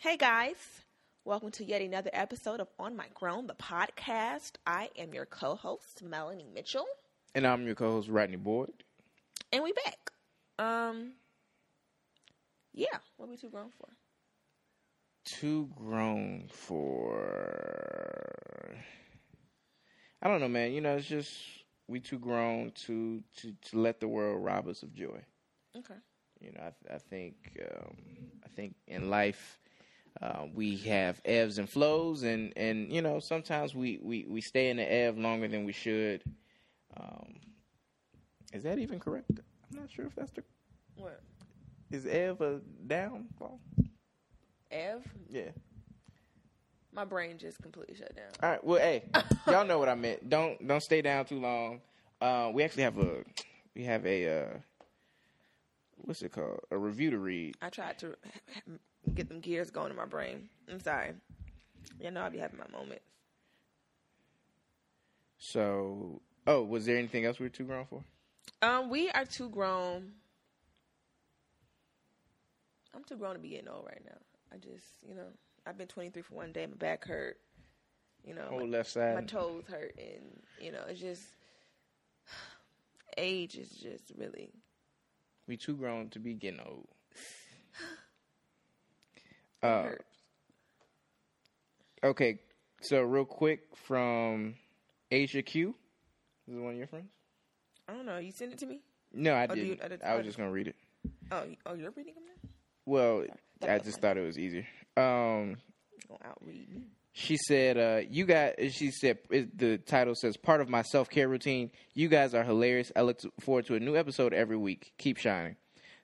Hey guys, welcome to yet another episode of On My Grown, the podcast. I am your co-host Melanie Mitchell, And I'm your co-host Rodney Boyd. and we back. Um, yeah, what are we too grown for? Too grown for. I don't know, man. You know, it's just we too grown to to to let the world rob us of joy. Okay. You know, I, I think um, I think in life uh, we have ebbs and flows, and and you know sometimes we we we stay in the ebb longer than we should. Um, is that even correct? I'm not sure if that's the What? is ebb a downfall. Ev? Yeah. My brain just completely shut down. All right. Well, hey, y'all know what I meant. Don't don't stay down too long. Uh, we actually have a we have a uh, what's it called? A review to read. I tried to get them gears going in my brain. I'm sorry. You know I'll be having my moments. So, oh, was there anything else we were too grown for? Um, we are too grown. I'm too grown to be getting old right now. I just, you know, I've been 23 for one day. My back hurt. You know, Whole my, left side. my toes hurt, and you know, it's just age is just really. we too grown to be getting old. Uh, okay. So real quick from Asia Q. Is it one of your friends? I don't know. You sent it to me. No, I Oh, didn't. I did- I oh, was just gonna read it. Oh, oh, you're reading them now. Well, I just thought it was easier. Um, outread me. She said, uh, "You guys." She said, it, "The title says part of my self care routine. You guys are hilarious. I look forward to a new episode every week. Keep shining."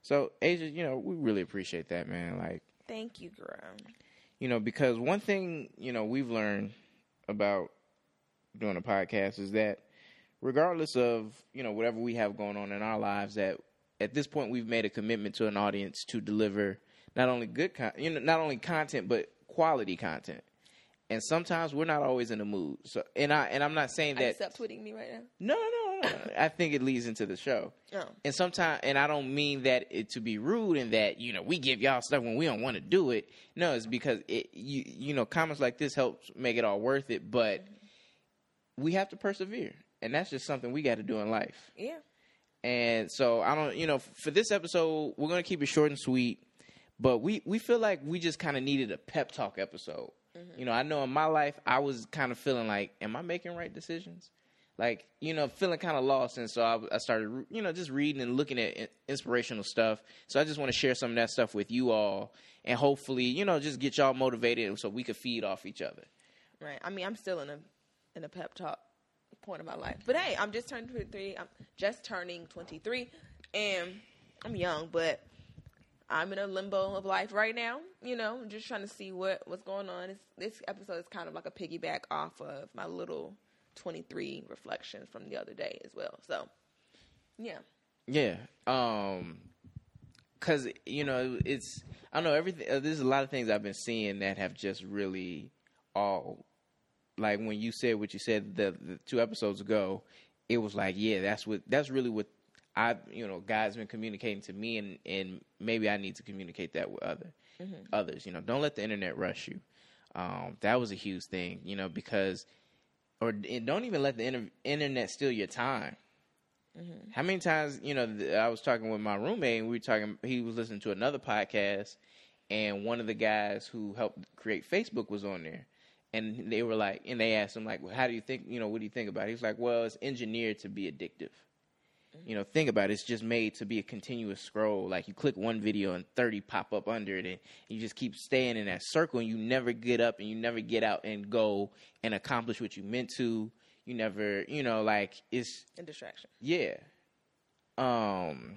So, Asia, you know, we really appreciate that, man. Like, Thank you, Graham. you know, because one thing you know we've learned about doing a podcast is that regardless of you know whatever we have going on in our lives, that at this point we've made a commitment to an audience to deliver not only good, con- you know, not only content but quality content. And sometimes we're not always in the mood. So, and I and I'm not saying that stop tweeting me right now? no, no, no, no. I think it leads into the show. Oh. And sometimes, and I don't mean that it to be rude and that you know we give y'all stuff when we don't want to do it. No, it's because it you you know comments like this helps make it all worth it. But we have to persevere, and that's just something we got to do in life. Yeah. And so I don't, you know, for this episode, we're gonna keep it short and sweet. But we we feel like we just kind of needed a pep talk episode. Mm-hmm. You know, I know in my life I was kind of feeling like, am I making right decisions? Like, you know, feeling kind of lost, and so I, I started, you know, just reading and looking at inspirational stuff. So I just want to share some of that stuff with you all, and hopefully, you know, just get y'all motivated so we could feed off each other. Right. I mean, I'm still in a in a pep talk point of my life. But hey, I'm just turning 23. I'm just turning 23, and I'm young, but I'm in a limbo of life right now. You know, just trying to see what what's going on. It's, this episode is kind of like a piggyback off of my little 23 reflections from the other day as well. So, yeah. Yeah. Um cuz you know, it's I don't know everything uh, there's a lot of things I've been seeing that have just really all like when you said what you said the, the two episodes ago, it was like, yeah, that's what that's really what I you know, God's been communicating to me and and maybe I need to communicate that with other others, you know. Don't let the internet rush you. Um that was a huge thing, you know, because or don't even let the inter- internet steal your time. Mm-hmm. How many times, you know, th- I was talking with my roommate and we were talking, he was listening to another podcast and one of the guys who helped create Facebook was on there. And they were like, and they asked him, like, well, how do you think, you know, what do you think about it? He's like, well, it's engineered to be addictive. You know, think about it. It's just made to be a continuous scroll. Like you click one video and 30 pop up under it and you just keep staying in that circle and you never get up and you never get out and go and accomplish what you meant to. You never, you know, like it's And distraction. yeah. Um.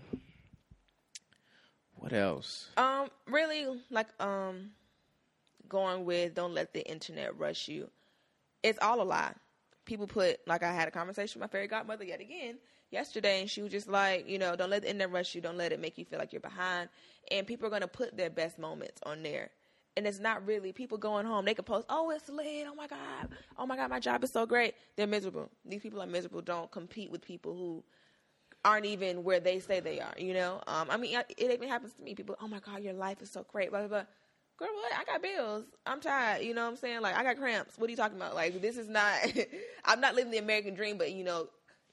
What else? Um, really, like, um, going with don't let the internet rush you. It's all a lie. People put like I had a conversation with my fairy godmother yet again yesterday, and she was just like, you know, don't let the internet rush you. Don't let it make you feel like you're behind. And people are gonna put their best moments on there. And it's not really people going home. They can post, "Oh, it's lit! Oh my god! Oh my god, my job is so great." They're miserable. These people are miserable. Don't compete with people who aren't even where they say they are. You know, um, I mean, it even happens to me. People, oh my god, your life is so great. Blah blah blah. girl, what? I got bills. I'm tired. You know what I'm saying? Like, I got cramps. What are you talking about? Like, this is not, I'm not living the American dream, but, you know,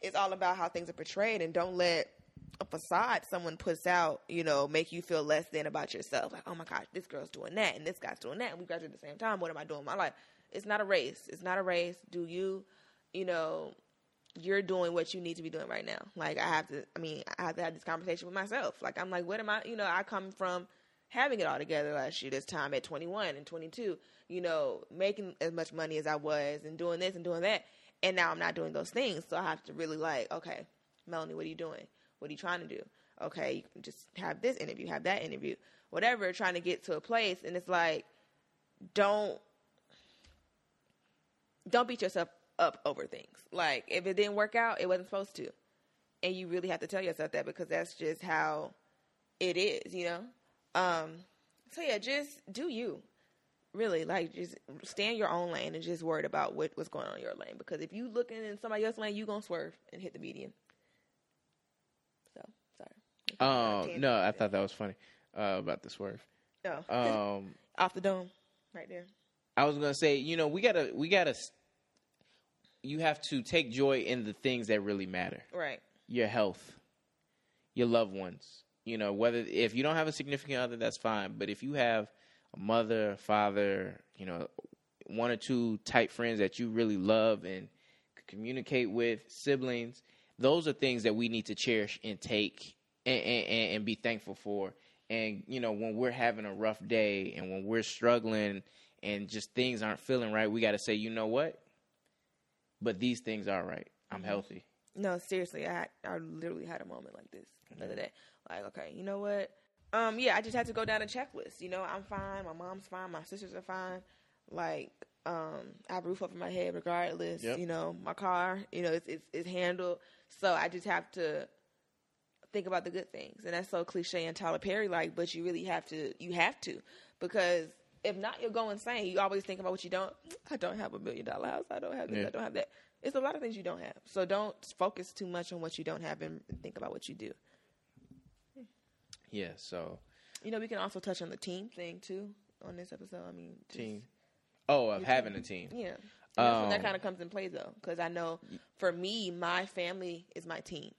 it's all about how things are portrayed and don't let a facade someone puts out, you know, make you feel less than about yourself. Like, oh my gosh, this girl's doing that and this guy's doing that and we graduate at the same time. What am I doing in my life? It's not a race. It's not a race. Do you, you know, you're doing what you need to be doing right now. Like I have to I mean, I have to have this conversation with myself. Like I'm like, what am I you know, I come from having it all together last year, this time at 21 and 22, you know, making as much money as I was and doing this and doing that. And now I'm not doing those things. So I have to really like, okay, Melanie, what are you doing? What are you trying to do? Okay, you just have this interview, have that interview, whatever, trying to get to a place. And it's like, don't, don't beat yourself up over things. Like if it didn't work out, it wasn't supposed to. And you really have to tell yourself that because that's just how it is, you know? Um, so yeah, just do you. Really, like just stay in your own lane and just worried about what, what's going on in your lane. Because if you looking in somebody else's lane, you gonna swerve and hit the median. So sorry. Um, no, I thought that was funny uh, about the swerve. No. Um, Off the dome, right there. I was gonna say, you know, we gotta, we gotta. You have to take joy in the things that really matter. Right. Your health, your loved ones. You know, whether if you don't have a significant other, that's fine. But if you have a mother, father, you know, one or two tight friends that you really love and communicate with, siblings, those are things that we need to cherish and take and, and, and be thankful for. And you know, when we're having a rough day and when we're struggling and just things aren't feeling right, we got to say, you know what? But these things are right. I'm mm-hmm. healthy. No, seriously, I I literally had a moment like this the other day. Like, okay, you know what? Um, yeah, I just had to go down a checklist. You know, I'm fine. My mom's fine. My sisters are fine. Like, um, I have a roof over my head regardless. Yep. You know, my car, you know, it's, it's it's handled. So I just have to think about the good things, and that's so cliche and Tyler Perry like, but you really have to. You have to because if not, you'll go insane. You always think about what you don't. I don't have a million dollar house. I don't have this. Yeah. I don't have that. It's a lot of things you don't have. So don't focus too much on what you don't have and think about what you do. Yeah. So You know, we can also touch on the team thing too on this episode. I mean, just- team. Oh, of having a team. Yeah. When that Um, kind of comes in play though, because I know for me, my family is my team,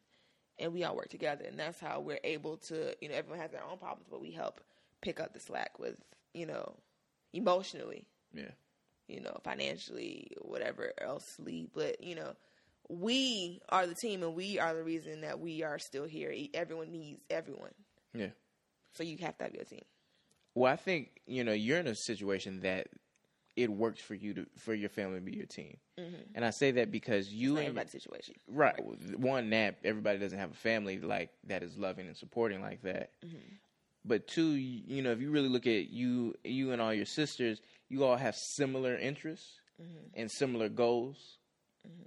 and we all work together, and that's how we're able to. You know, everyone has their own problems, but we help pick up the slack with you know, emotionally, Yeah. you know, financially, whatever else, elsely. But you know, we are the team, and we are the reason that we are still here. Everyone needs everyone, Yeah. so you have to have your team. Well, I think you know you're in a situation that it works for you to for your family to be your team, mm-hmm. and I say that because you and everybody's situation. right one that everybody doesn't have a family like that is loving and supporting like that. Mm-hmm. But two, you you know, if you really look at you, you and all your sisters, you all have similar interests mm-hmm. and similar goals.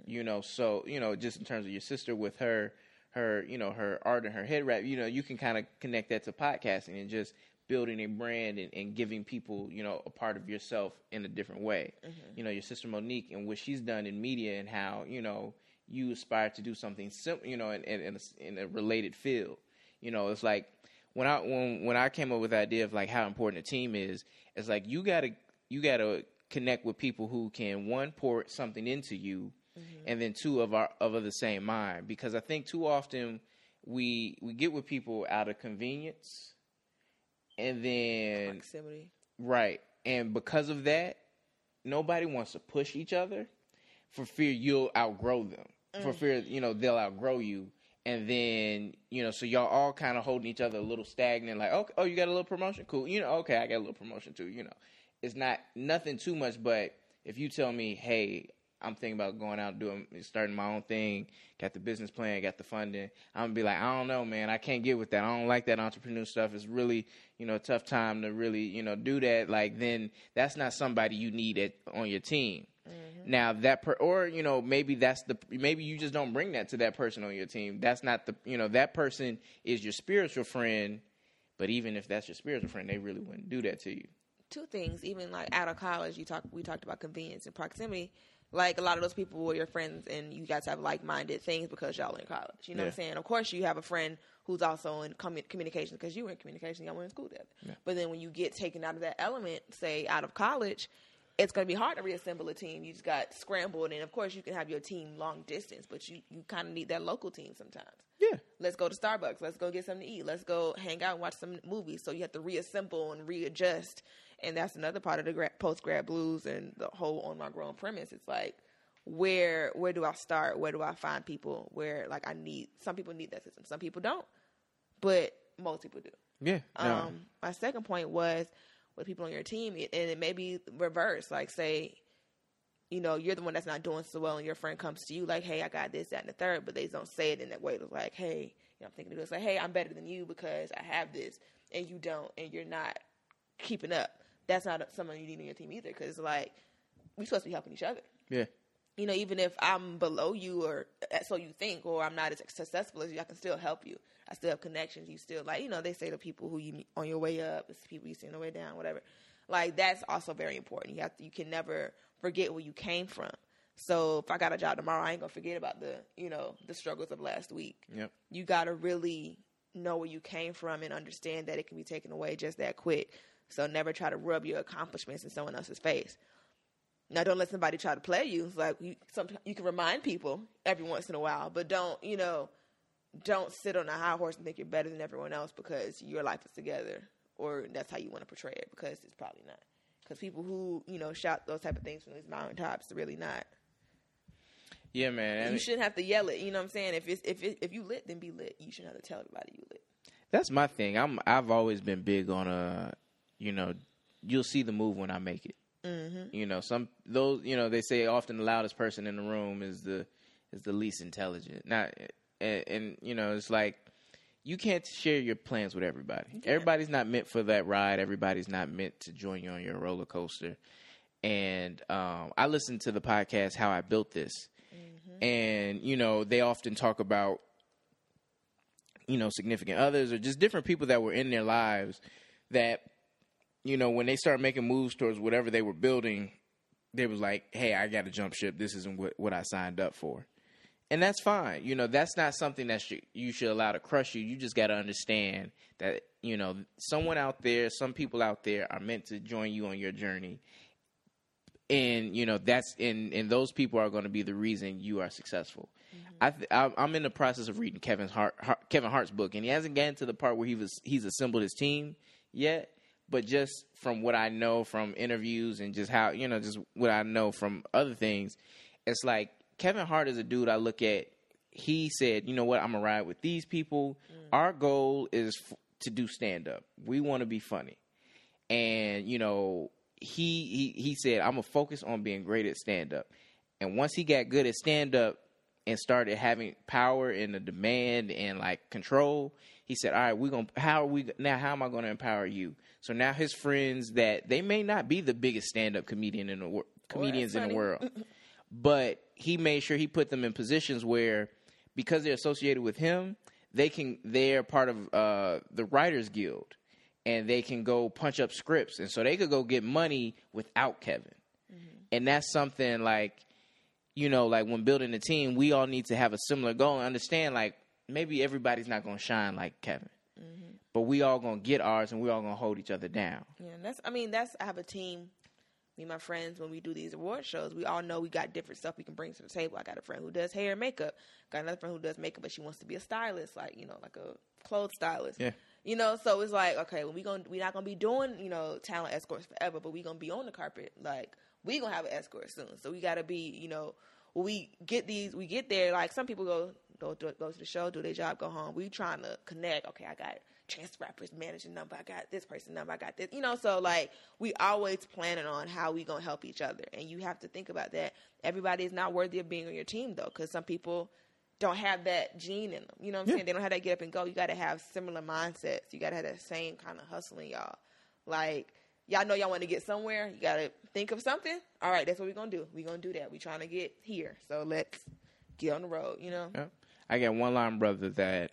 You know, so you know, just in terms of your sister with her, her, you know, her art and her head wrap, you know, you can kind of connect that to podcasting and just building a brand and, and giving people, you know, a part of yourself in a different way. Mm-hmm. You know, your sister Monique and what she's done in media and how you know you aspire to do something sim- you know, in, in, in, a, in a related field. You know, it's like when I when when I came up with the idea of like how important a team is, it's like you gotta you gotta connect with people who can one pour something into you, Mm-hmm. and then two of our of the same mind. Because I think too often we we get with people out of convenience, and then Proximity. Right. And because of that, nobody wants to push each other for fear you'll outgrow them. For mm. fear, you know, they'll outgrow you. And then, you know, so y'all all kind of holding each other a little stagnant, like, okay, oh, you got a little promotion? Cool. You know, okay, I got a little promotion too, you know. It's not nothing too much, but if you tell me, hey, I'm thinking about going out and doing starting my own thing, got the business plan, got the funding. I'm gonna be like, I don't know, man, I can't get with that. I don't like that entrepreneur stuff. It's really, you know, a tough time to really, you know, do that. Like then that's not somebody you need at, on your team. Mm-hmm. Now that per, or you know maybe that's the maybe you just don't bring that to that person on your team. That's not the you know that person is your spiritual friend, but even if that's your spiritual friend, they really wouldn't do that to you. two things. Even like out of college, you talk we talked about convenience and proximity. Like a lot of those people were your friends and you guys have like-minded things because y'all in college you know what i'm saying of course you have a friend who's also in commu- communication because you were in communication y'all were in school together but then when you get taken out of that element say out of college it's going to be hard to reassemble a team you just got scrambled and of course you can have your team long distance but you, you kind of need that local team sometimes Yeah. let's go to Starbucks. Let's go get something to eat. Let's go hang out and watch some movies. So you have to reassemble and readjust. And that's another part of the gra- post grad blues and the whole on my grown premise. It's like, where where do I start? Where do I find people? Where like I need some people need that system. Some people don't, but most people do. Yeah. No. Um, my second point was with people on your team, and it may be reverse. Like, say, you know, you're the one that's not doing so well, and your friend comes to you like, "Hey, I got this, that, and the third, but they don't say it in that way. It's like, "Hey, you know, I'm thinking of this. Like, hey, I'm better than you because I have this, and you don't, and you're not keeping up. That's not someone you need in your team either. Because like, we supposed to be helping each other yeah. you know, even if I'm below you or uh, so you think, or I'm not as successful as you, I can still help you. I still have connections. You still like, you know, they say the people who you meet on your way up, it's the people you see on the way down, whatever. Like that's also very important. You have to, you can never forget where you came from. So if I got a job tomorrow, I ain't gonna forget about the, you know, the struggles of last week. Yep. You gotta really know where you came from and understand that it can be taken away just that quick. So never try to rub your accomplishments in someone else's face. Now, don't let somebody try to play you. It's like you, sometimes you can remind people every once in a while, but don't, you know, don't sit on a high horse and think you're better than everyone else because your life is together, or that's how you want to portray it. Because it's probably not. Because people who, you know, shout those type of things from these mountaintops, are really not. Yeah, man. you shouldn't have to yell it. You know what I'm saying? If it's if it, if you lit, then be lit. You shouldn't have to tell everybody you lit. that's my thing. I'm I've always been big on uh you know, you'll see the move when I make it. Mm-hmm. You know, some those you know they say often the loudest person in the room is the is the least intelligent. Not and, and you know it's like you can't share your plans with everybody. Everybody's not meant for that ride. Everybody's not meant to join you on your roller coaster. And um, I listened to the podcast "How I Built This," and you know they often talk about you know significant others or just different people that were in their lives that you know when they start making moves towards whatever they were building they was like hey i gotta jump ship. This isn't what, what i signed up for. And that's fine. You know that's not something that should, you should allow to crush you. You just gotta understand that you know someone out there some people out there are meant to join you on your journey. And you know that's and and those people are going to be the reason you are successful. Mm-hmm. I th- I I'm in the process of reading Kevin's Hart, Hart Kevin Hart's book, and he hasn't gotten to the part where he was he's assembled his team yet. But just from what I know from interviews and just how you know just what I know from other things, it's like Kevin Hart is a dude I look at. He said, you know what, I'm gonna ride with these people. Mm. Our goal is f- to do stand up. We want to be funny and you know he he he said I'm gonna focus on being great at stand up. And once he got good at stand up and started having power and the demand and like control, he said, "All right, we're gonna how are we now? How am I gonna empower you?" So now his friends that they may not be the biggest stand up comedian in the wor- comedians in the world, but he made sure he put them in positions where because they're associated with him, they can they're part of uh, the Writers Guild and they can go punch up scripts, and so they could go get money without Kevin. And that's something like, you know, like when building a team, we all need to have a similar goal and understand like maybe everybody's not going to shine like Kevin, Mm-hmm. but we all to get ours, and we all to hold each other down. Yeah, and that's. I mean, that's. I have a team. Me and my friends, when we do these award shows, we all know we got different stuff we can bring to the table. I got a friend who does hair and makeup. Got another friend who does makeup, but she wants to be a stylist, like you know, like a clothes stylist. Yeah. You know, so it's like, okay, well, we gonna we're not gonna be doing, you know, talent escorts forever, but we gonna be on the carpet. Like we gonna have an escort soon, so we gotta be, you know, when we get these, we get there. Like some people go go go to the show, do their job, go home. We trying to connect. Okay, I got Chance the Rapper's managing number. I got this person number. I got this. You know, so like we always planning on how we gonna help each other, and you have to think about that. Everybody is not worthy of being on your team though, because some people don't have that gene in them. You know what I'm saying? They don't have that get up and go. You got to have similar mindsets. You got to have that same kind of hustling, y'all. Like y'all know y'all want to get somewhere. You got to think of something. All right, that's what we're gonna do. We're gonna do that. We trying to get here. So let's get on the road. You know? Yeah. I got one line brother that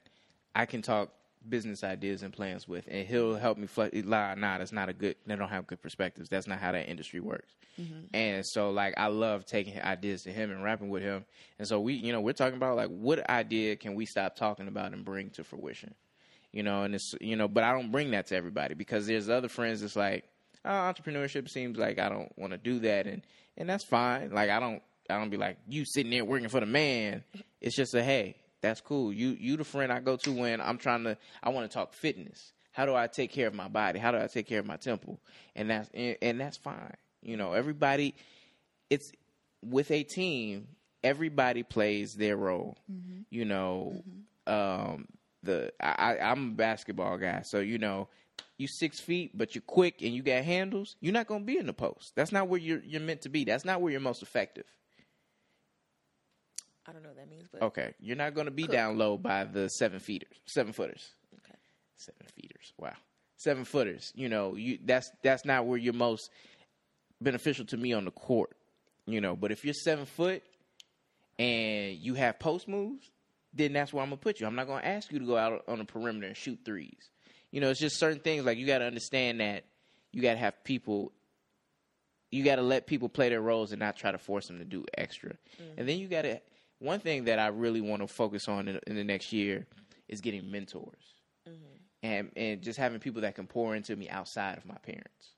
I can talk business ideas and plans with, and he'll help me. Flex, lie, nah, that's not a good. They don't have good perspectives. That's not how that industry works. Mm-hmm. And so, like, I love taking ideas to him and rapping with him. And so we, you know, we're talking about like what idea can we stop talking about and bring to fruition. You know, and it's you know, but I don't bring that to everybody because there's other friends that's like, oh, entrepreneurship seems like I don't want to do that, and and that's fine. Like I don't I don't be like you sitting there working for the man. It's just a hey, that's cool. You you the friend I go to when I'm trying to I want to talk fitness. How do I take care of my body? How do I take care of my temple? And that's and, and that's fine. You know, everybody it's with a team, everybody plays their role. You know, um the I, I'm a basketball guy, so you know, you six feet, but you're quick and you got handles. You're not gonna be in the post. That's not where you're you're meant to be. That's not where you're most effective. I don't know what that means, but Okay, you're not gonna be Cook. down low by the seven feeters, seven footers, okay. seven feeters. Wow, seven footers. You know, you that's that's not where you're most beneficial to me on the court. You know, but if you're seven foot and you have post moves, then that's where I'm gonna put you. I'm not gonna ask you to go out on the perimeter and shoot threes. You know, it's just certain things like you got to understand that you got to have people. You got to let people play their roles and not try to force them to do extra. Mm. And then you got to. One thing that I really want to focus on in, in the next year is getting mentors, and and just having people that can pour into me outside of my parents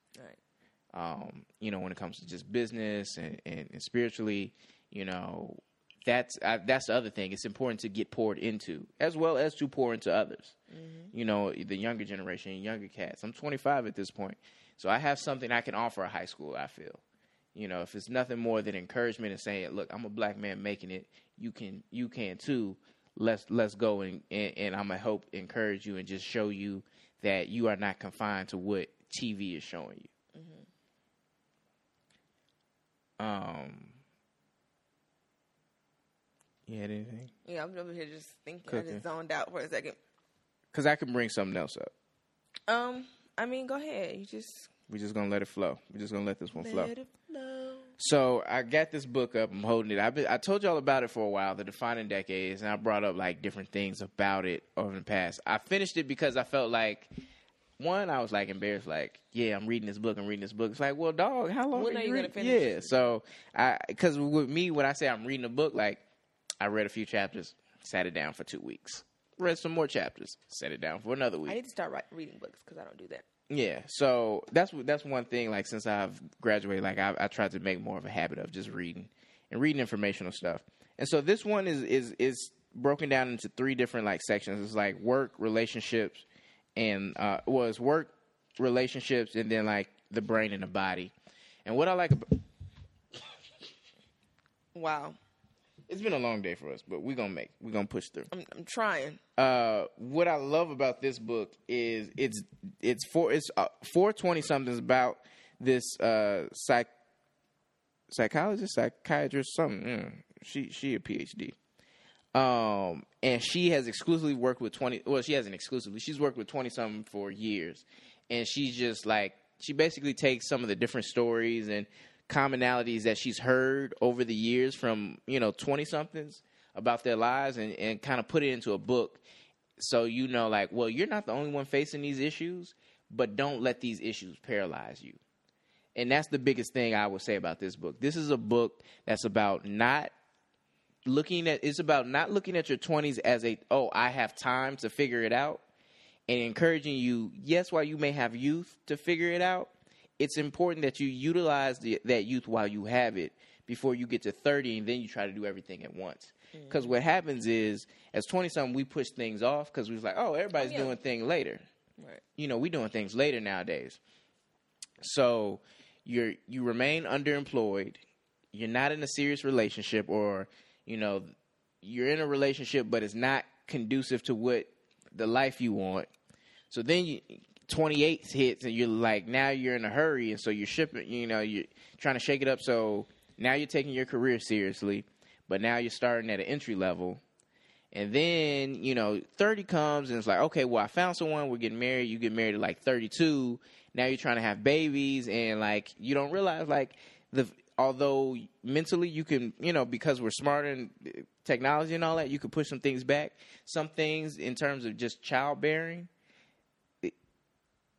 right. um, you know, when it comes to just business and, and, and spiritually, you know, that's I, that's the other thing. It's important to get poured into, as well as to pour into others. You know, the younger generation, younger cats. I'm 25 at this point, so I have something I can offer a high school. I feel, you know, if it's nothing more than encouragement and saying, "Look, I'm a black man making it. You can, you can too. Let's let's go and and, and I'm gonna help encourage you and just show you that you are not confined to what TV is showing you." Um. You had anything? Yeah, I'm over here just thinking. I Cooking. just zoned out for a second. Because I can bring something else up. Um, I mean, go ahead. You just We're just gonna let it flow. We're just gonna let this one flow. let it flow. So I got this book up. I'm holding it. I been, I told y'all about it for a while, the defining decades, and I brought up like different things about it over the past. I finished it because I felt like one, I was like embarrassed, like, yeah, I'm reading this book. I'm reading this book. It's like, well, dog, how long When are you gonna reading? finish Yeah, so I because with me, when I say I'm reading a book, like I read a few chapters, sat it down for two weeks, read some more chapters, set it down for another week. I need to start reading books because I don't do that. Yeah, so that's that's one thing. Like since I've graduated, like I, I tried to make more of a habit of just reading and reading informational stuff. And so this one is is is broken down into three different like sections. It's like work, relationships, and uh, well, work, relationships, and then like the brain and the body. And what I like about Wow, it's been a long day for us, but we're gonna make we're gonna push through. I'm, I'm trying. uh, what I love about this book is it's it's four it's uh, four twenty somethings about this uh psych psychologist psychiatrist something. Mm, she she a PhD. Um, and she has exclusively worked with twenty. Well, she hasn't exclusively. She's worked with twenty something for years, and she's just like she basically takes some of the different stories and commonalities that she's heard over the years from you know twenty somethings about their lives and and kind of put it into a book. So you know like well you're not the only one facing these issues but don't let these issues paralyze you. And that's the biggest thing i would say about this book. This is a book that's about not looking at it's about not looking at your 20s as a oh i have time to figure it out and encouraging you yes while you may have youth to figure it out it's important that you utilize the, that youth while you have it before you get to 30 and then you try to do everything at once mm-hmm. because what happens is as 20 something we push things off because we was like oh everybody's Oh, yeah. doing thing later Right. you know, we're doing things later nowadays. So you're you remain underemployed. You're not in a serious relationship, or you know, you're in a relationship, but it's not conducive to what the life you want. So then you. 28 hits and you're like now you're in a hurry and so you're shipping you know you're trying to shake it up so now you're taking your career seriously but now you're starting at an entry level and then, you know, 30 comes and it's like, okay, well, I found someone, we're getting married. You get married at like 32. Now you're trying to have babies and like you don't realize like the although mentally you can, you know, because we're smarter and eh, technology and all that, you could push some things back. Some things in terms of just childbearing,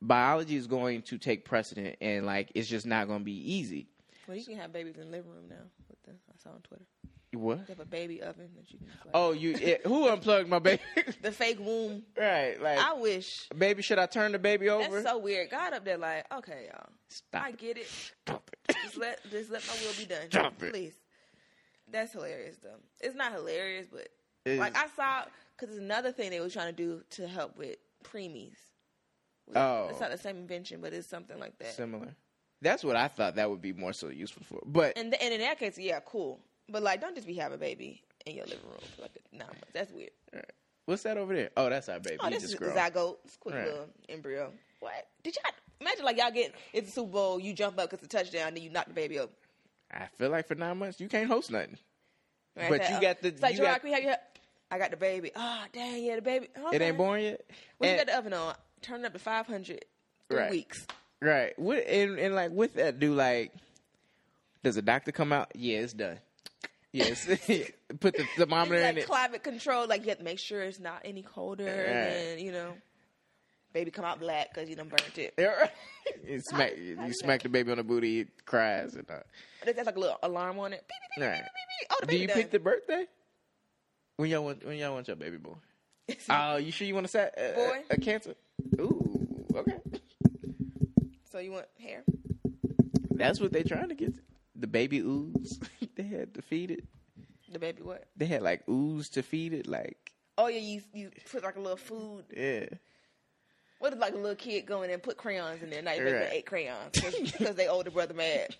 biology is going to take precedent, and like it's just not going to be easy. Well, you can have babies in the living room now. With the, I saw on Twitter. What? They have a baby oven that you can. Oh, you it, who unplugged my baby? the fake womb. right, like I wish. baby, should I turn the baby over? That's so weird. God up there, like, okay, y'all. Stop I it. get it. Stop it. Just let just let my will be done. Stop it. please. That's hilarious, though. It's not hilarious, but like I saw because another thing they were trying to do to help with preemies. Oh. it's not the same invention, but it's something like that. Similar. That's what I thought that would be more so useful for. But And and in that case, yeah, cool. But like, don't just be having a baby in your living room for like nine months. That's weird. what's that over there? Oh, that's our baby. Oh, this is a grown. zygote. It's a quick Right. little embryo. What? Did y'all imagine like y'all get it's the Super Bowl, you jump up because it's a touchdown, then you knock the baby up. I feel like for nine months you can't host nothing. Right? But you got the- It's like you Gerard, got- we have your? I got the baby. Oh, dang, yeah, the baby. Okay. It ain't born yet. When you got the oven on, turn it up to five hundred. Three Right. weeks. Right. What and, and like with that, do like does a doctor come out? Yeah, it's done. Yes. Put the thermometer It's in like it. climate control. Like you have to make sure it's not any colder, and you know, baby come out black because you done burnt it. You smack how you smack the baby on the booty, it cries and uh, There's like a little alarm on it. Beep, beep, Right. beep. Oh, the Do you done. pick the birthday? When y'all want when y'all want your baby boy? Oh, you sure you want to set uh, Boy. a cancer? Ooh, okay. so you want hair? That's what they're trying to get. The baby ooze. they had to feed it. The baby what? They had like ooze to feed it. Like Oh yeah, you you put like a little food. yeah, What if like a little kid go in and put crayons in there? Now you Right. ate crayons because they older brother mad.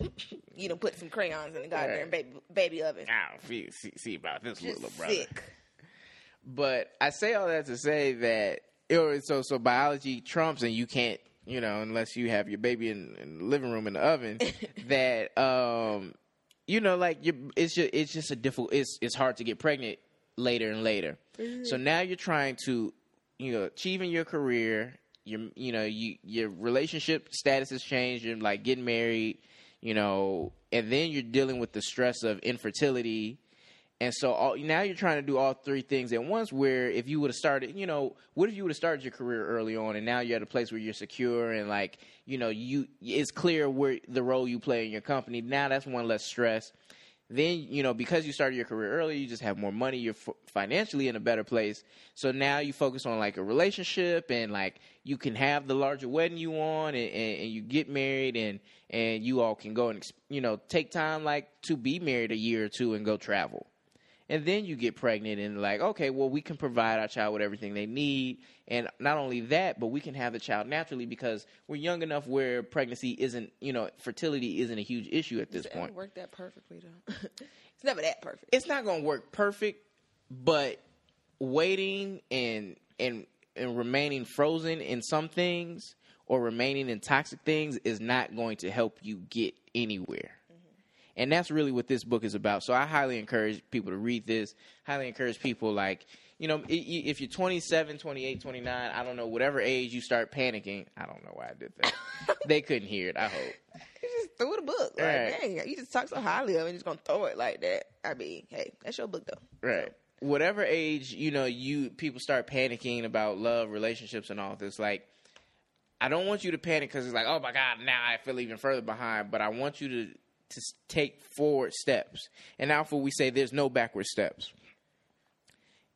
You done put some crayons in the goddamn Right. baby baby oven. I don't see, see about this Just little brother. sick. But I say all that to say that or so so biology trumps and you can't you know unless you have your baby in, in the living room in the oven that um you know like you it's just it's just a difficult it's it's hard to get pregnant later and later. So now you're trying to you know achieving your career your you know you your relationship status has changed you're like getting married you know and then you're dealing with the stress of infertility and so all, now you're trying to do all three things at once. Where if you would have started, you know, what if you would have started your career early on, and now you're at a place where you're secure and like, you know, you it's clear where the role you play in your company. Now that's one less stress. Then you know because you started your career early, you just have more money. You're f- financially in a better place. So now you focus on like a relationship and like you can have the larger wedding you want, and, and, and you get married, and and you all can go and you know take time like to be married a year or two and go travel and then you get pregnant and like okay well we can provide our child with everything they need and not only that but we can have the child naturally because we're young enough where pregnancy isn't you know fertility isn't a huge issue at this it point work that perfectly though? it's never that perfect. it's not going to work perfect but waiting and and and remaining frozen in some things or remaining in toxic things is not going to help you get anywhere and that's really what this book is about. So I highly encourage people to read this. Highly encourage people like, you know, if you're 27, 28, 29, I don't know, whatever age you start panicking. I don't know why I did that. they couldn't hear it, I hope. You just threw the book. Like, Right. dang, you just talk so highly of it and just gonna throw it like that. I mean, hey, that's your book though. Right. Whatever age, you know, you people start panicking about love, relationships and all this like I don't want you to panic cuz it's like, "Oh my god, now I feel even further behind," but I want you to to take forward steps. And Alpha we say there's no backward steps.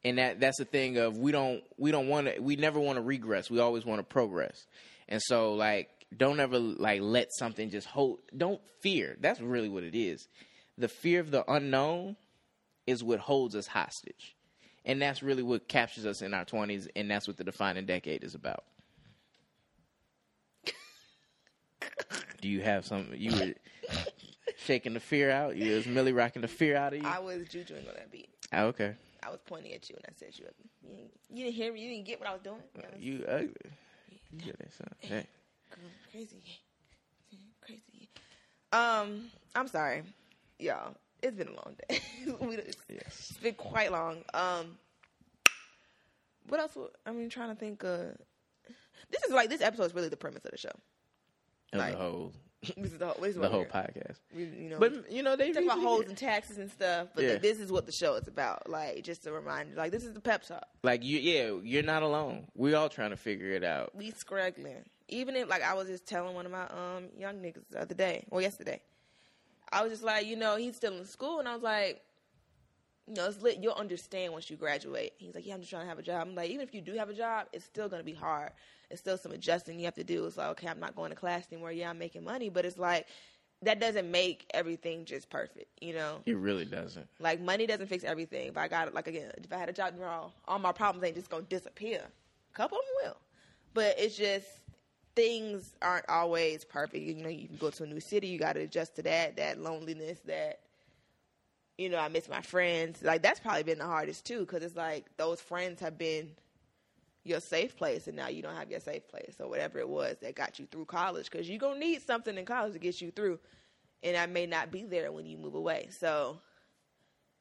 And that that's the thing of we don't we don't want to we never want to regress. We always want to progress. And so like don't ever like let something just hold don't fear. That's really what it is. The fear of the unknown is what holds us hostage. And that's really what captures us in our 20s, and that's what the defining decade is about. Do you have some? You were shaking the fear out? You was Millie rocking the fear out of you? I was jujuing on that beat. Ah, okay. I was pointing at you and I said you ugly. You didn't, you didn't hear me. You didn't get what I was doing. You know, You ugly. You that son. Hey. girl, crazy, crazy. Um, I'm sorry, y'all. It's been a long day. it's, Yes. it's been quite long. Um, what else? I mean, trying to think. Uh, this is like this episode is really the premise of the show. The whole this is the whole, this is the whole podcast. we, you know, But you know they talk about holes and taxes and stuff. But Yeah. like, this is what the show is about. Like just to remind you, like this is the pep talk. like you. Yeah, you're not alone. We all trying to figure it out. we scraggling. Even if like I was just telling one of my um young niggas the other day or yesterday, I was just like, you know, he's still in school, and I was like, you know, it's lit. You'll understand once you graduate. He's like, yeah, I'm just trying to have a job. I'm like, even if you do have a job, it's still gonna be hard. It's still some adjusting you have to do. It's like, okay, I'm not going to class anymore. Yeah, I'm making money, but it's like that doesn't make everything just perfect. You know, It really doesn't. like money doesn't fix everything. If I got like again, if I had a job tomorrow, all my problems ain't just gonna disappear. A couple of them will, but it's just things aren't always perfect. You know, you can go to a new city, you got to adjust to that, that loneliness, that you know, I miss my friends. Like that's probably been the hardest too, because it's like those friends have been your safe place, and now you don't have your safe place or whatever it was that got you through college. Because you're gonna need something in college to get you through, and I may not be there when you move away. So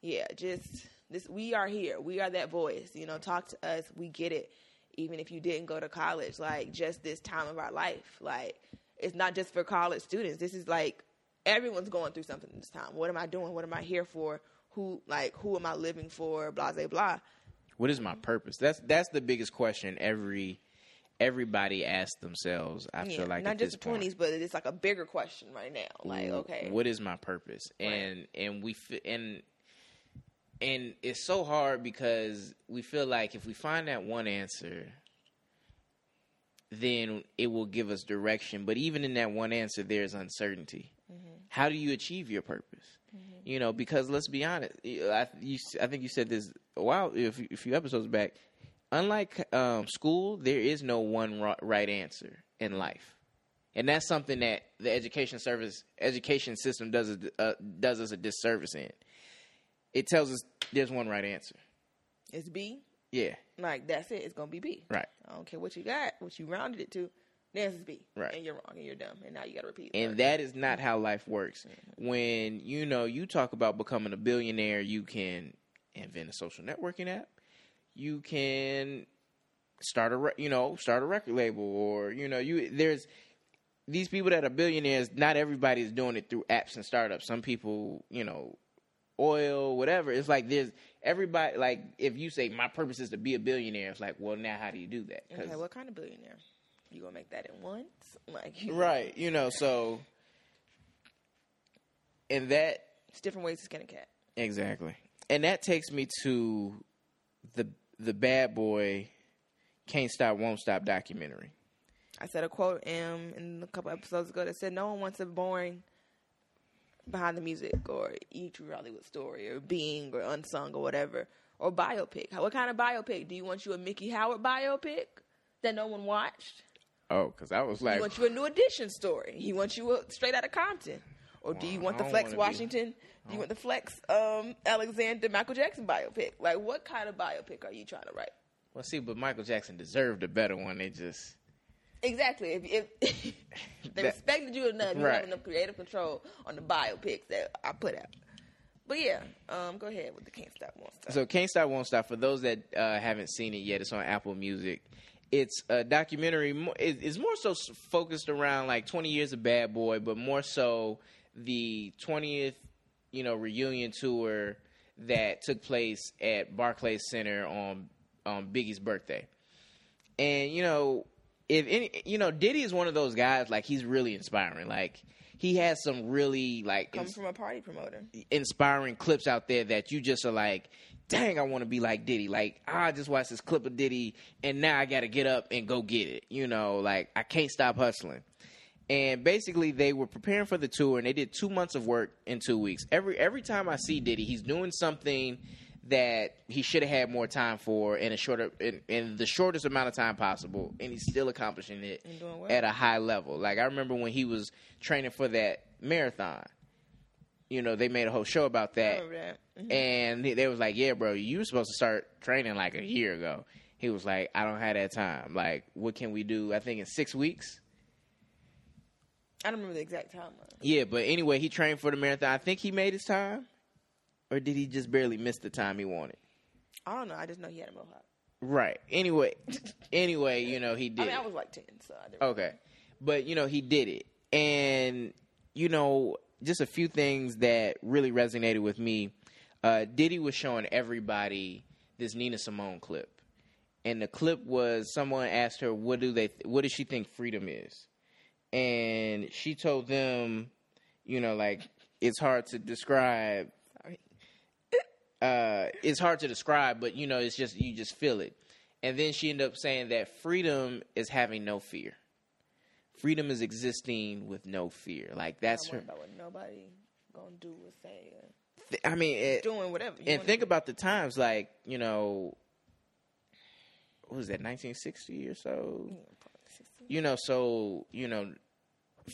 yeah, just this we are here. We are that voice. You know, talk to us. We get it. Even if you didn't go to college, like just this time of our life. Like it's not just for college students. This is like everyone's going through something this time. What am I doing? What am I here for? Who like who am I living for? Blah blah blah. What is my purpose? That's that's the biggest question every everybody asks themselves. I Yeah, feel like not just the twenties, but it's like a bigger question right now. Like, okay, what is my purpose Right. and and we and and it's so hard because we feel like if we find that one answer then it will give us direction but even in that one answer there's uncertainty Mm-hmm. how do you achieve your purpose you know because let's be honest I, you, I think you said this a while a few, episodes back unlike um, school there is no one right answer in life and that's something that the education service education system does uh, does us a disservice in. It tells us there's one right answer. it's B. Yeah, Like that's it. It's gonna be B. right. I don't care what you got, what you rounded it to. The answer's B. Right. And you're wrong, and you're dumb, and now you got to repeat. And that is not how life works. Mm-hmm. When you know you talk about becoming a billionaire, you can invent a social networking app. You can start a re- you know start a record label, or you know you there's these people that are billionaires. Not everybody is doing it through apps and startups. Some people, you know, oil, whatever. It's like there's everybody. Like if you say my purpose is to be a billionaire, it's like well now how do you do that? Okay, what kind of billionaire? You gonna make that at once? Like, you right, you know so. And that It's different ways to skin a cat. Exactly. And that takes me to the the bad boy can't stop won't stop documentary. I said a quote um, in a couple episodes ago that said, "No one wants a boring behind the music or E True Hollywood story or being or unsung or whatever or biopic. What kind of biopic? Do you want you a Mickey Howard biopic that no one watched? Oh, because I was like, he wants you a New Edition story? He wants you a straight out of Compton, or do you want the Flex be- Washington? Do you want the Flex um, Alexander Michael Jackson biopic? Like, what kind of biopic are you trying to write? well, see, but Michael Jackson deserved a better one. They just Exactly. If, if they That- respected you enough, you Right. have enough creative control on the biopics that I put out. But yeah, um, go ahead with the can't stop won't stop. so can't stop won't stop. For those that uh, haven't seen it yet, it's on Apple Music. It's a documentary. It's more so focused around like 20 years of Bad Boy, but more so the 20th, you know, reunion tour that took place at Barclays Center on on Biggie's birthday. And you know, if any, you know, Diddy is one of those guys. Like he's really inspiring. Like he has some really like Comes ins- from a party promoter. inspiring clips out there that you just are like, dang, I want to be like Diddy. Like, I just watched this clip of Diddy and now I got to get up and go get it. You know, like I can't stop hustling. And basically, they were preparing for the tour, and they did two months of work in two weeks. Every every time I see Diddy, he's doing something that he should have had more time for in a shorter in, in the shortest amount of time possible, and he's still accomplishing it well. at a high level. Like I remember when he was training for that marathon. You know, they made a whole show about I that. remember that. Mhm. And they- they was like, "Yeah, bro, you were supposed to start training like a year ago." He was like, "I don't have that time. Like, what can we do? I think in six weeks." I don't remember the exact timeline. Yeah, but anyway, he trained for the marathon. I think he made his time, or did he just barely miss the time he wanted? I don't know. I just know he had a mohawk. Right. Anyway, anyway, you know he did. I mean. I was like ten, so I didn't. Okay. But you know, he did it. and you know, just a few things that really resonated with me. Uh, Diddy was showing everybody this Nina Simone clip, and the clip was someone asked her, "What do they? What does she think freedom is?" And she told them, you know, like it's hard to describe. Uh, it's hard to describe, but you know, it's just you just feel it. And then she ended up saying that freedom is having no fear. Freedom is existing with no fear. Like that's her. about what nobody gonna do or say. Th- I mean, it, doing whatever. you and think do. about the times, like you know, what was that, 1960 or so? Yeah, You know, so you know,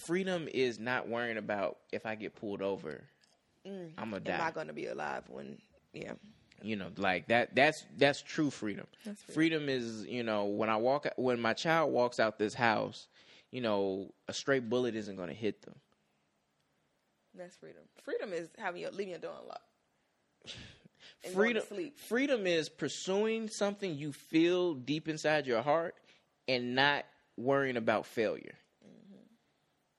freedom is not worrying about if I get pulled over, Mm. I'm gonna die. Am. I gonna be alive when? Yeah, you know, like that. That's that's true freedom. that's free. Freedom is, you know, when I walk, when my child walks out this house, you know, a straight bullet isn't going to hit them. That's freedom. Freedom is having your leaving your door unlocked. And going to Freedom, sleep. freedom is pursuing something you feel deep inside your heart and not worrying about failure. Mm-hmm.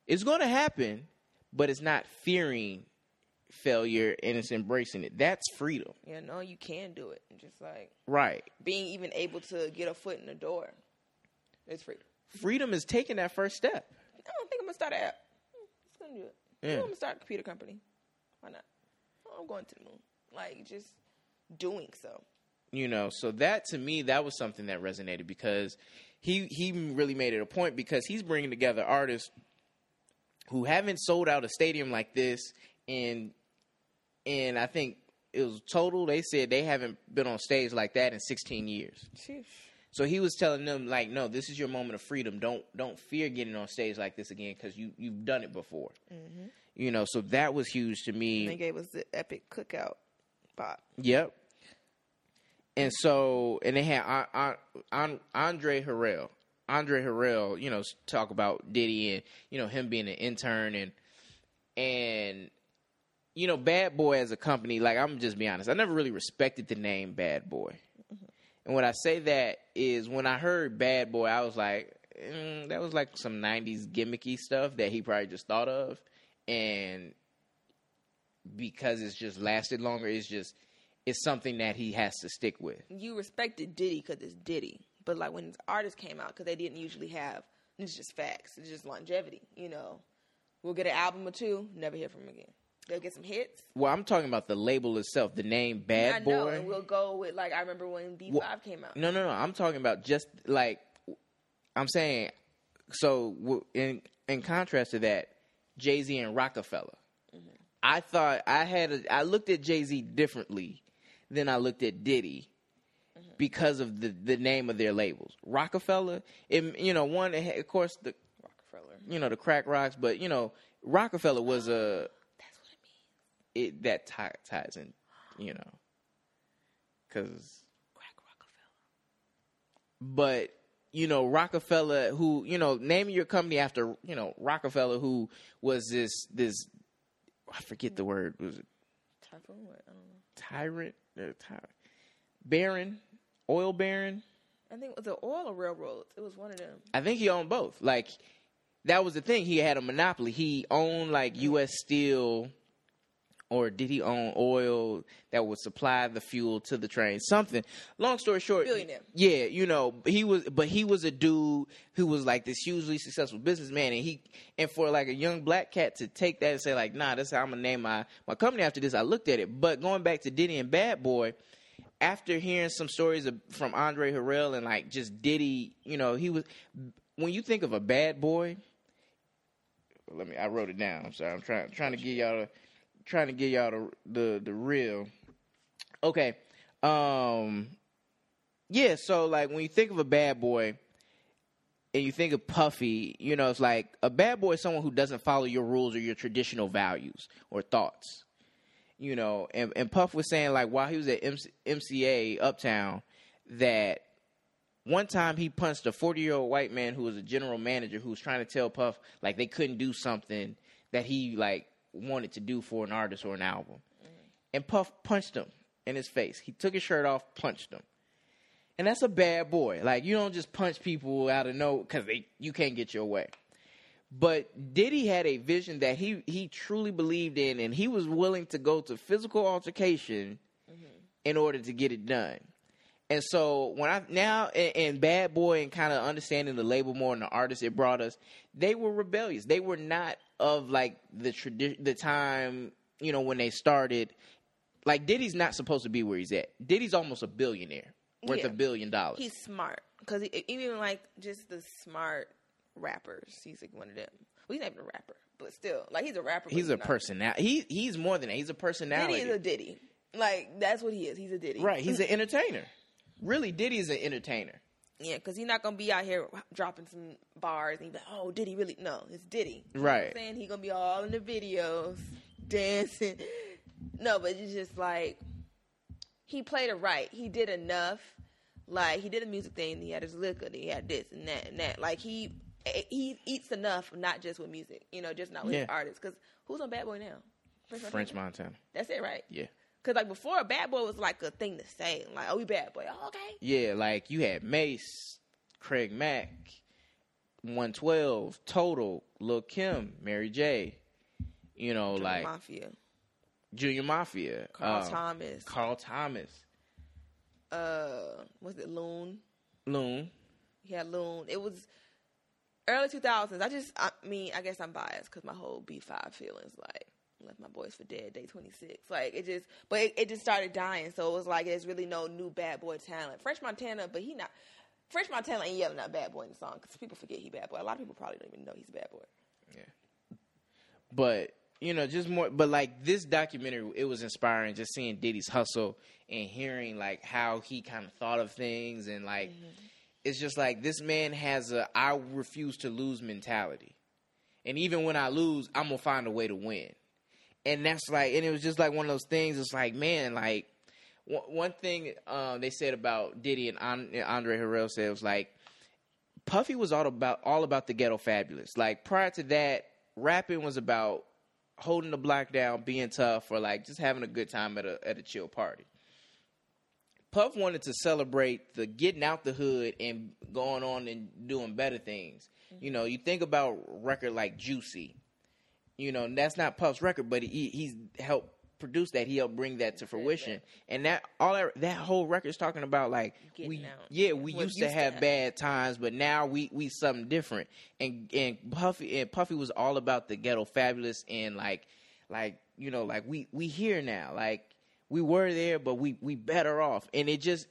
It's going to happen, but it's not fearing failure and it's embracing it. That's freedom, You know, you can do it. Just like right? being even able to get a foot in the door. It's freedom. Freedom is taking that first step. I don't think I'm gonna start an app. Just gonna do it. Yeah. I'm gonna start a computer company. Why not? I'm going to the moon. Like just doing so. you know so that to me that was something that resonated because he he really made it a point because he's bringing together artists who haven't sold out a stadium like this and and I think it was total they said they haven't been on stage like that in 16 years. Sheesh. So he was telling them like no this is your moment of freedom don't don't fear getting on stage like this again cuz you you've done it before. Mm-hmm. You know so that was huge to me. And they gave us the epic cookout pop. Yep. And so, and they had An- An- Andre Harrell. Andre Harrell, you know, talk about Diddy and you know him being an intern and and you know Bad Boy as a company. Like I'm just be honest, I never really respected the name Bad Boy. And when I say that is when I heard Bad Boy, I was like, mm, that was like some '90s gimmicky stuff that he probably just thought of, and because it's just lasted longer, it's just it's something that he has to stick with. You respected Diddy because it's Diddy, but like when his artists came out, because they didn't usually have. It's just facts. It's just longevity. You know, we'll get an album or two, never hear from him again. They'll get some hits. Well, I'm talking about the label itself, the name Bad I Boy. know, and we'll go with like I remember when B5 Well, came out. No, no, no. I'm talking about just like I'm saying. So in in contrast to that, Jay Z and Rockefeller. Mm-hmm. I thought I had a, I looked at Jay Z differently than I looked at Diddy mm-hmm. because of the the name of their labels. Rockefeller, it, you know, one of course the Rockefeller. you know the crack rocks, but you know Rockefeller was a it that tie, ties in, you know, because Crack Rockefeller. but you know Rockefeller, who you know, naming your company after you know Rockefeller, who was this this I forget the word was it Typhoon? I don't know. tyrant, uh, ty- baron, oil baron. I think it was the oil or railroads. It was one of them. I think he owned both. Like that was the thing. He had a monopoly. He owned like U.S. Steel, or did he own oil that would supply the fuel to the train? Something. Long story short, Billionaire. Yeah, you know, he was, but he was a dude who was like this hugely successful businessman, and he, and for like a young black cat to take that and say like, nah, that's how I'm gonna name my my company after this. I looked at it, but going back to Diddy and Bad Boy after hearing some stories of, from Andre Harrell and like just Diddy, you know, he was when you think of a bad boy. Let me. I wrote it down. I'm sorry. I'm trying trying to give y'all the, trying to get y'all the the, the real. Okay. Um. Yeah. So like when you think of a bad boy. And you think of Puffy, you know, it's like a bad boy is someone who doesn't follow your rules or your traditional values or thoughts you know, and, and Puff was saying like while he was at MC, MCA Uptown that one time he punched a 40 year old white man who was a general manager who was trying to tell Puff like they couldn't do something that he like wanted to do for an artist or an album. And Puff punched him in his face. He took his shirt off, punched him. And that's a bad boy. Like you don't just punch people out of no cuz they you can't get your way. But Diddy had a vision that he he truly believed in, and he was willing to go to physical altercation mm-hmm. in order to get it done. And so when I now and, and Bad Boy and kind of understanding the label more and the artist it brought us, they were rebellious. They were not of like the tradition, the time you know when they started. Like Diddy's not supposed to be where he's at. Diddy's almost a billionaire, worth Yeah. a billion dollars. He's smart because even like just the smart rappers, he's like one of them. Well, he's not even a rapper, but still, like he's a rapper. he's a personality. He he's more than that. He's a personality. Diddy is a Diddy. Like that's what he is. He's a Diddy. right. He's an entertainer. Really, Diddy is an entertainer. Yeah, because he's not gonna be out here dropping some bars and be like, "Oh, Diddy really?" No, it's Diddy. You know Right. saying he gonna be all in the videos, dancing. No, but it's just like he played it right. He did enough. Like he did a music thing. He had his liquor. He had this and that and that. Like he eh, he eats enough, not just with music. You know, just not with Yeah. artists. Because who's on Bad Boy now? French Montana. That's it, right? Yeah. Because like before, a Bad Boy was like a thing to say. Like, oh, we Bad Boy. Oh, okay. Yeah, like you had Mase, Craig Mack, 112, Total, Lil Kim, Mary J. You know, like Mafia. Junior Mafia, Carl um, Thomas. Carl Thomas, uh was it Loon? Loon. Had Loon. It was early two thousands. I just I mean, I guess I'm biased because my whole B five feelings like left my boys for dead day twenty six. Like it just but it, it just started dying. So it was like there's really no new bad boy talent. French Montana, but he not French Montana ain't yelling out bad boy in the song because people forget he bad boy. A lot of people probably don't even know he's a bad boy. Yeah. But you know, just more. But like this documentary, it was inspiring. Just seeing Diddy's hustle and hearing like how he kind of thought of things, and like mm-hmm. it's just like this man has a I refuse to lose mentality, and even when I lose, I'm gonna find a way to win. And that's like, and it was just like one of those things. It's like, man, like one, one thing um, they said about Diddy and An- Andre Harrell said was like Puffy was all about all about the ghetto fabulous. Like prior to that, rapping was about holding the block down, being tough, or like just having a good time at a at a chill party. Puff wanted to celebrate the getting out the hood and going on and doing better things. You know, you think about record like Juicy. You know, that's not Puff's record, but he he's helped produce that. He helped bring that to fruition, and that all that, that whole record's talking about like Getting we out. yeah we used to used to have happen. bad times, but now we we something different. And and Puffy and Puffy was all about the ghetto fabulous and like like you know like we we here now like we were there, but we we better off. And it just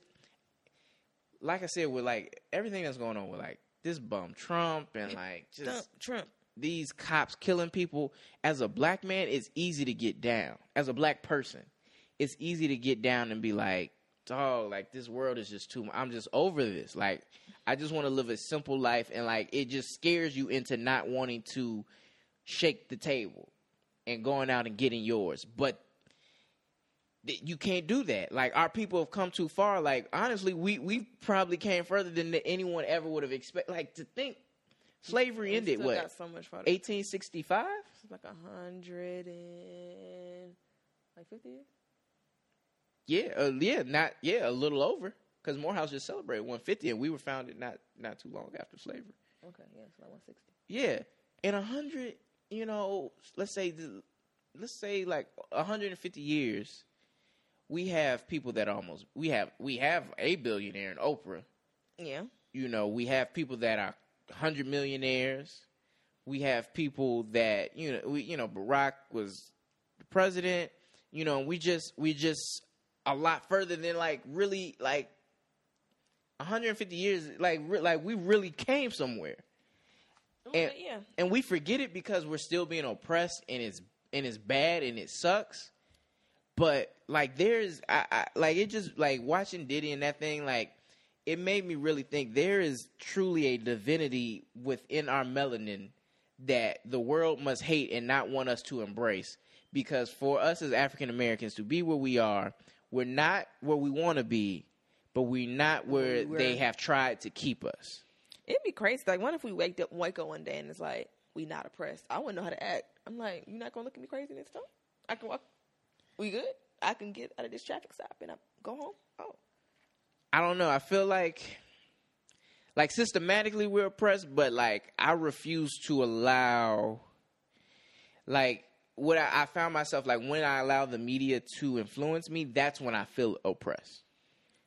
like I said with like everything that's going on with like this bum Trump and like just Trump, Trump. These cops killing people as a black man it's easy to get down. As a black person it's easy to get down and be like dog like this world is just too i'm just over this. Like i just want to live a simple life and like it just scares you into not wanting to shake the table and going out and getting yours. But you can't do that. Like our people have come too far. Like honestly we we probably came further than anyone ever would have expected like to think slavery ended what got so much farther. 1865 It's like a hundred and like fifty years. Yeah, uh, yeah, not yeah, a little over because Morehouse just celebrated 150, and we were founded not not too long after slavery. Okay, yeah, it's like one sixty. Yeah, in a hundred, you know, let's say the, let's say like 150 years, we have people that almost we have we have a billionaire in Oprah. Yeah. You know, we have people that are hundred millionaires. We have people that you know, we you know, Barack was the president. You know, we just we just a lot further than like really like 150 years. Like re- like we really came somewhere, And- yeah. and we forget it because we're still being oppressed, and it's and it's bad and it sucks. But like there's I, I like it just like watching Diddy and that thing like it made me really think there is truly a divinity within our melanin that the world must hate and not want us to embrace because for us as African Americans to be where we are, we're not where we want to be, but we're not where we they have tried to keep us. It'd be crazy. Like, what if we wake up, wake up one day and it's like we not oppressed? I wouldn't know how to act. I'm like, you're not gonna look at me crazy this time. I can walk. We good? I can get out of this traffic stop and I go home. Oh, I don't know. I feel like like systematically we're oppressed, but like I refuse to allow like what I, I found myself like when I allow the media to influence me, that's when I feel oppressed.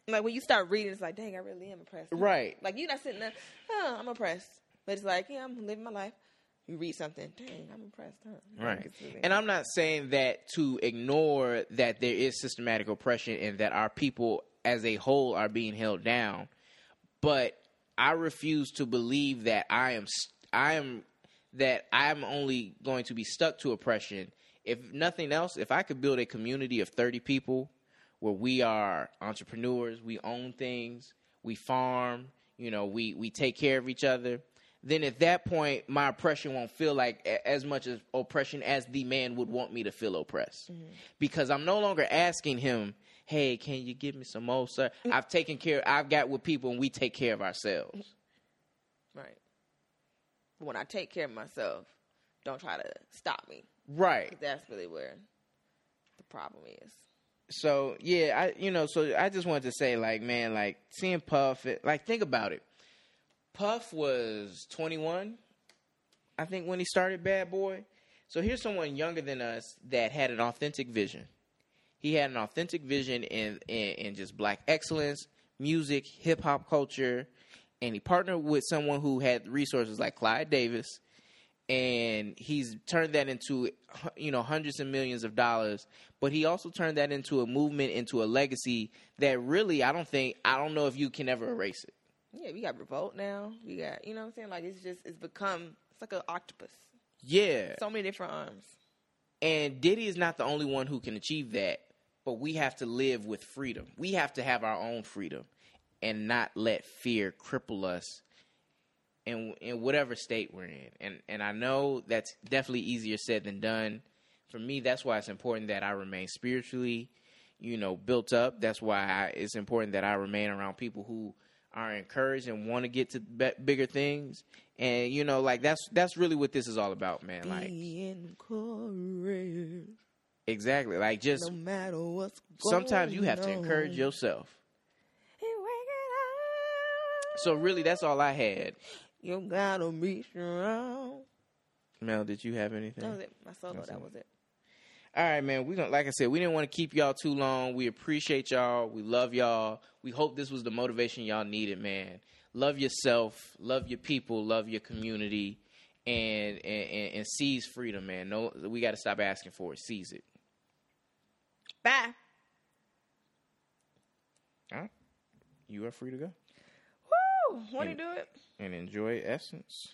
Like when you start reading, it's like, dang, I really am oppressed. Right. Like you're not sitting there, oh, I'm oppressed. But it's like, yeah, I'm living my life. You read something, dang, I'm impressed, huh? Right. And I'm not saying that to ignore that there is systematic oppression and that our people as a whole are being held down, but I refuse to believe that I am I am that I'm only going to be stuck to oppression. If nothing else, if I could build a community of 30 people where we are entrepreneurs, we own things, we farm, you know, we we take care of each other, then at that point my oppression won't feel like as much as oppression as the man would want me to feel oppressed. Mm-hmm. Because I'm no longer asking him, "Hey, can you give me some more, sir?" Mm. I've taken care I've got with people and we take care of ourselves. Mm. right. When I take care of myself, don't try to stop me. Right. That's really where the problem is. so yeah, I you know, so I just wanted to say like, man, like seeing Puff, it, like think about it. Puff was 21, I think, when he started Bad Boy. So here's someone younger than us that had an authentic vision. He had an authentic vision in in, in just black excellence, music, hip hop culture, and he partnered with someone who had resources like Clive Davis and he's turned that into you know hundreds of millions of dollars but he also turned that into a movement into a legacy that really i don't think i don't know if you can ever erase it Yeah, we got revolt now. We got, you know what I'm saying? Like it's just it's become it's like an octopus. yeah So many different arms. and diddy is not the only one who can achieve that but we have to live with freedom. We have to have our own freedom and not let fear cripple us in in whatever state we're in. And and i know that's definitely easier said than done. For me that's why it's important that i remain spiritually you know built up. That's why I, it's important that i remain around people who are encouraged and want to get to be- bigger things. And you know like that's that's really what this is all about man. Like Be encouraged, exactly like just no matter what's sometimes you have to encourage yourself Hey, wake it up. so really that's all i had You gotta be strong. mel did you have anything That was it. My solo. That was it. All right, man. We don't like I said, we didn't want to keep y'all too long. We appreciate y'all. We love y'all. We hope this was the motivation y'all needed, man. Love yourself, love your people, love your community, and and, and, and seize freedom, man. No, we got to stop asking for it. Seize it. Bye. All right, you are free to go Woo! Want to do it? and enjoy Essence.